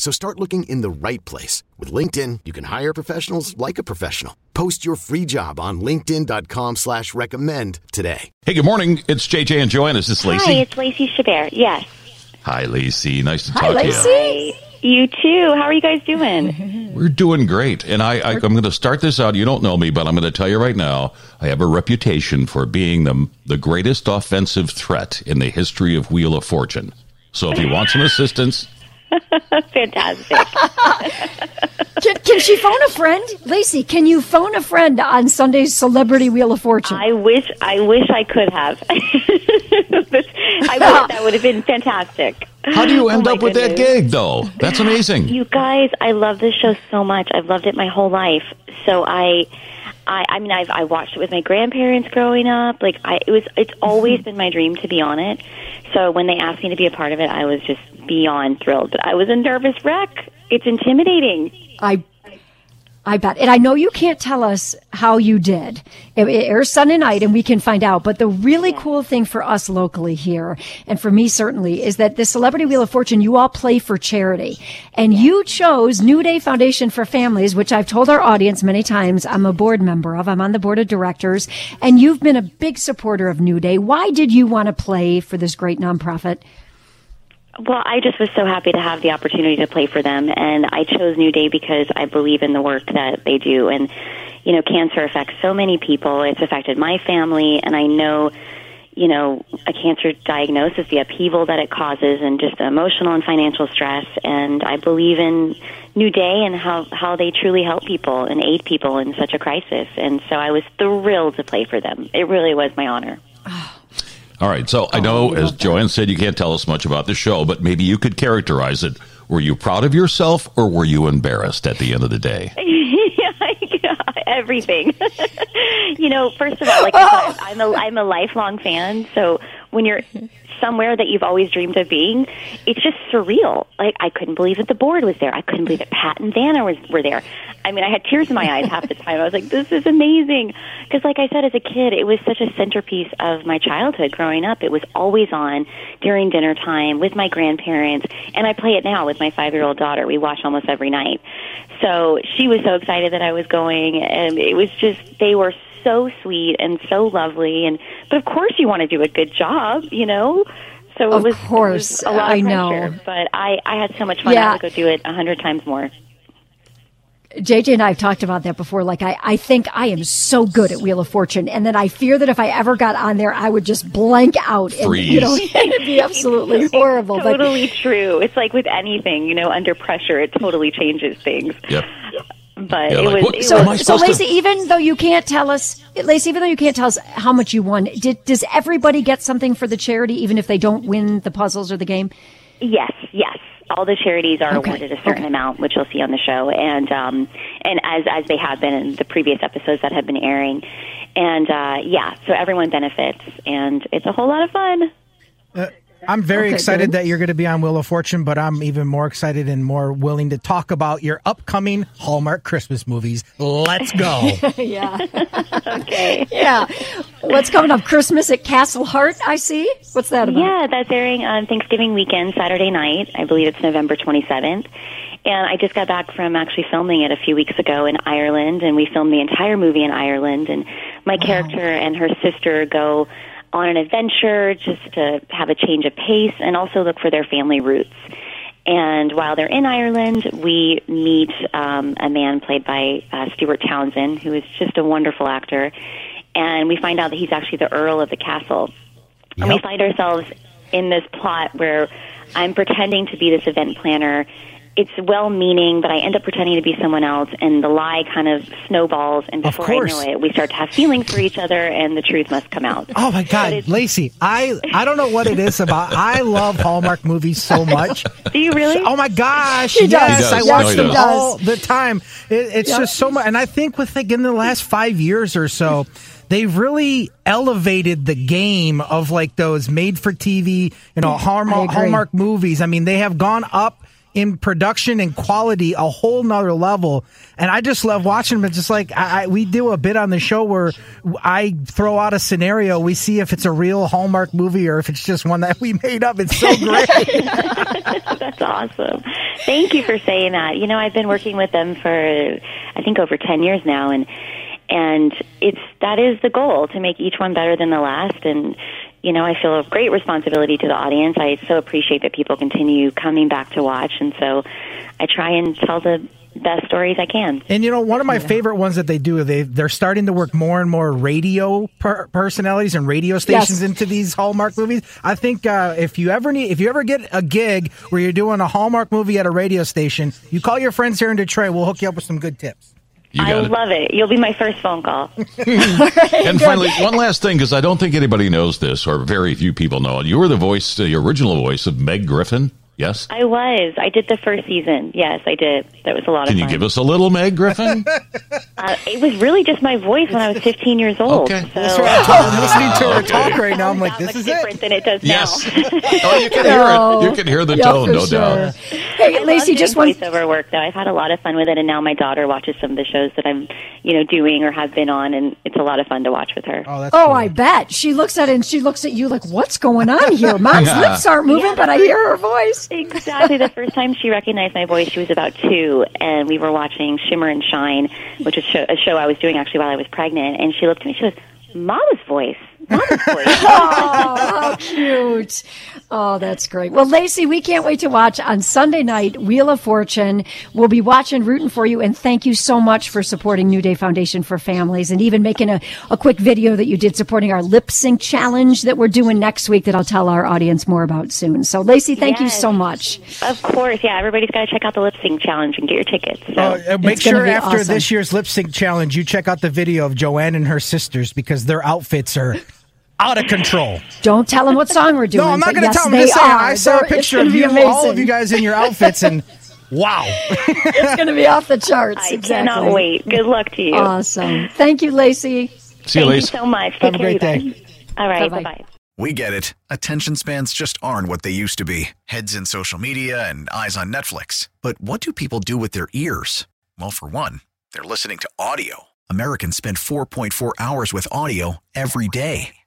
So start looking in the right place. With LinkedIn, you can hire professionals like a professional. Post your free job on linkedin.com slash recommend today. Hey, good morning. It's JJ and Joanne. This is this Lacey? Hi, it's Lacey Chabert. Yes. Hi, Lacey. Nice to Hi, talk Lacey. to you. Hi. You too. How are you guys doing? We're doing great. And I, I, I'm going to start this out. You don't know me, but I'm going to tell you right now, I have a reputation for being the, the greatest offensive threat in the history of Wheel of Fortune. So if you want some assistance, Fantastic. Can, can she phone a friend? Lacey, can you phone a friend on Sunday's Celebrity Wheel of Fortune? I wish I wish I could have. I wish that would have been fantastic. how do you end Oh up with that gig, though? That's amazing. You guys, I love this show so much. I've loved it my whole life. So I I I mean I've I watched it with my grandparents growing up. Like I it was it's always mm-hmm. been my dream to be on it. So when they asked me to be a part of it, I was just beyond thrilled. But I was a nervous wreck. It's intimidating. I I bet. And I know you can't tell us how you did. It, it airs Sunday night and we can find out. But the really cool thing for us locally here, and for me certainly, is that the Celebrity Wheel of Fortune, you all play for charity. And you chose New Day Foundation for Families, which I've told our audience many times I'm a board member of. I'm on the board of directors. And you've been a big supporter of New Day. Why did you want to play for this great nonprofit? Well, I just was so happy to have the opportunity to play for them, and I chose New Day because I believe in the work that they do. And you know, cancer affects so many people. It's affected my family, and I know, you know, a cancer diagnosis, the upheaval that it causes, and just the emotional and financial stress. And I believe in New Day and how how they truly help people and aid people in such a crisis. And so I was thrilled to play for them. It really was my honor. All right. So I know, oh, as Joanne said, you can't tell us much about the show, but maybe you could characterize it. Were you proud of yourself or were you embarrassed at the end of the day? everything. you know, first of all, like I said, I'm a I'm a lifelong fan. So when you're somewhere that you've always dreamed of being, it's just surreal. Like I couldn't believe that the board was there. I couldn't believe that Pat and Vanna was were there. I mean, I had tears in my eyes half the time. I was like, "This is amazing," because, like I said, as a kid, it was such a centerpiece of my childhood growing up. It was always on during dinner time with my grandparents, and I play it now with my five year old daughter. We watch almost every night. So she was so excited that I was going, and it was just they were so sweet and so lovely. And but of course, you want to do a good job, you know. So Of it was, it course, was a lot I of know. but I I had so much fun. Yeah. I would go do it a hundred times more. JJ and I have talked about that before. Like, I, I think I am so good at Wheel of Fortune, and then I fear that if I ever got on there, I would just blank out. And, you know, Freeze. it'd be absolutely horrible. But Totally true. It's like with anything, you know, under pressure, it totally changes things. Yep. But Yeah, it like, was. what- it so was so, supposed to- Lacey, even though you can't tell us, Lacey, even though you can't tell us how much you won, did, does everybody get something for the charity, even if they don't win the puzzles or the game? Yes, yes. All the charities are Okay, awarded a certain okay. amount, which you'll see on the show, and um, and as as they have been in the previous episodes that have been airing, and uh, yeah, so everyone benefits, and it's a whole lot of fun. I'm very Okay, excited good. that you're going to be on Wheel of Fortune, but I'm even more excited and more willing to talk about your upcoming Hallmark Christmas movies. Let's go. Yeah. Okay. yeah. What's coming up? Christmas at Castle Hart, I see. What's that about? Yeah, that's airing on Thanksgiving weekend, Saturday night. I believe it's November 27th. And I just got back from actually filming it a few weeks ago in Ireland, and we filmed the entire movie in Ireland. And my character and her sister go on an adventure just to have a change of pace and also look for their family roots. And while they're in Ireland, we meet um, a man played by uh, Stuart Townsend, who is just a wonderful actor. And we find out that he's actually the Earl of the castle. And we find ourselves in this plot where I'm pretending to be this event planner. It's well meaning, but I end up pretending to be someone else, and the lie kind of snowballs. And before I know it, we start to have feelings for each other, and the truth must come out. Oh my God, Lacey! I I don't know what it is about. I love Hallmark movies so much. Do you really? Oh my gosh! He does. yes, He does. I watch he them does. all the time. It, it's Yep. just so much, and I think with like in the last five years or so, they've really elevated the game of like those made-for-TV, you know, Hallmark. Hallmark movies. I mean, they have gone up in production and quality a whole nother level. And i just love watching them. It's just like I, I we do a bit on the show where i throw out a scenario. We see if it's a real hallmark movie or if it's just one that we made up. It's so great. That's awesome. Thank you for saying that. You know, I've been working with them for I think over 10 years now and and it's that is the goal to make each one better than the last. And you know, I feel a great responsibility to the audience. I so appreciate that people continue coming back to watch and so I try and tell the best stories I can. And you know, one of my favorite ones that they do, they they're starting to work more and more radio per- personalities and radio stations Yes. into these Hallmark movies. I think uh, if you ever need, if you ever get a gig where you're doing a Hallmark movie at a radio station, you call your friends here in Detroit. We'll hook you up with some good tips. You I it. love it. You'll be my first phone call. And finally, one last thing, because I don't think anybody knows this, or very few people know it. You were the voice, the original voice of Meg Griffin. Yes. I was. I did the first season. Yes, I did. That was a lot Can of fun. Can you give us a little Meg Griffin? Uh, it was really just my voice when I was 15 years old. Okay. So, That's right. I'm listening to her Okay. talk right now. I'm like, this is different it. than it does yes. now. oh, you can hear it. You can hear the Yeah, tone, no sure. doubt. Hey, I Lacey, just doing one. voiceover work though. I've had a lot of fun with it, and now my daughter watches some of the shows that I'm, you know, doing or have been on, and it's a lot of fun to watch with her. Oh, that's Oh, cool. I bet she looks at it and she looks at you like, "What's going on here?" Mom's Yeah. lips aren't moving, but I hear her voice. Exactly. The first time she recognized my voice, she was about two, and we were watching Shimmer and Shine, which is a show I was doing actually while I was pregnant. And she looked at me. She goes, "Mama's voice, Mama's voice." Oh, how cute. Oh, that's great. Well, Lacey, we can't wait to watch on Sunday night, Wheel of Fortune. We'll be watching, rooting for you, and thank you so much for supporting New Day Foundation for Families and even making a, a quick video that you did supporting our lip sync challenge that we're doing next week that I'll tell our audience more about soon. So, Lacey, thank you so much. of course, yeah. Everybody's got to check out the lip sync challenge and get your tickets. So. Oh, uh, make It's sure after awesome. this year's lip sync challenge, you check out the video of Joanne and her sisters because their outfits are out of control. Don't tell them what song we're doing. No, I'm not going to yes, tell them. they Just saying, are. I saw a They're- it's picture of be you, all of you guys in your outfits, and wow. It's going to be off the charts. I exactly. cannot wait. Good luck to you. Awesome. Thank you, Lacey. See you, Thank you Lacey. so much. Take Have a care, great you guys. All right. Bye bye. We get it. Attention spans just aren't what they used to be heads in social media and eyes on Netflix. But what do people do with their ears? Well, for one, they're listening to audio. Americans spend 4.4 hours with audio every day.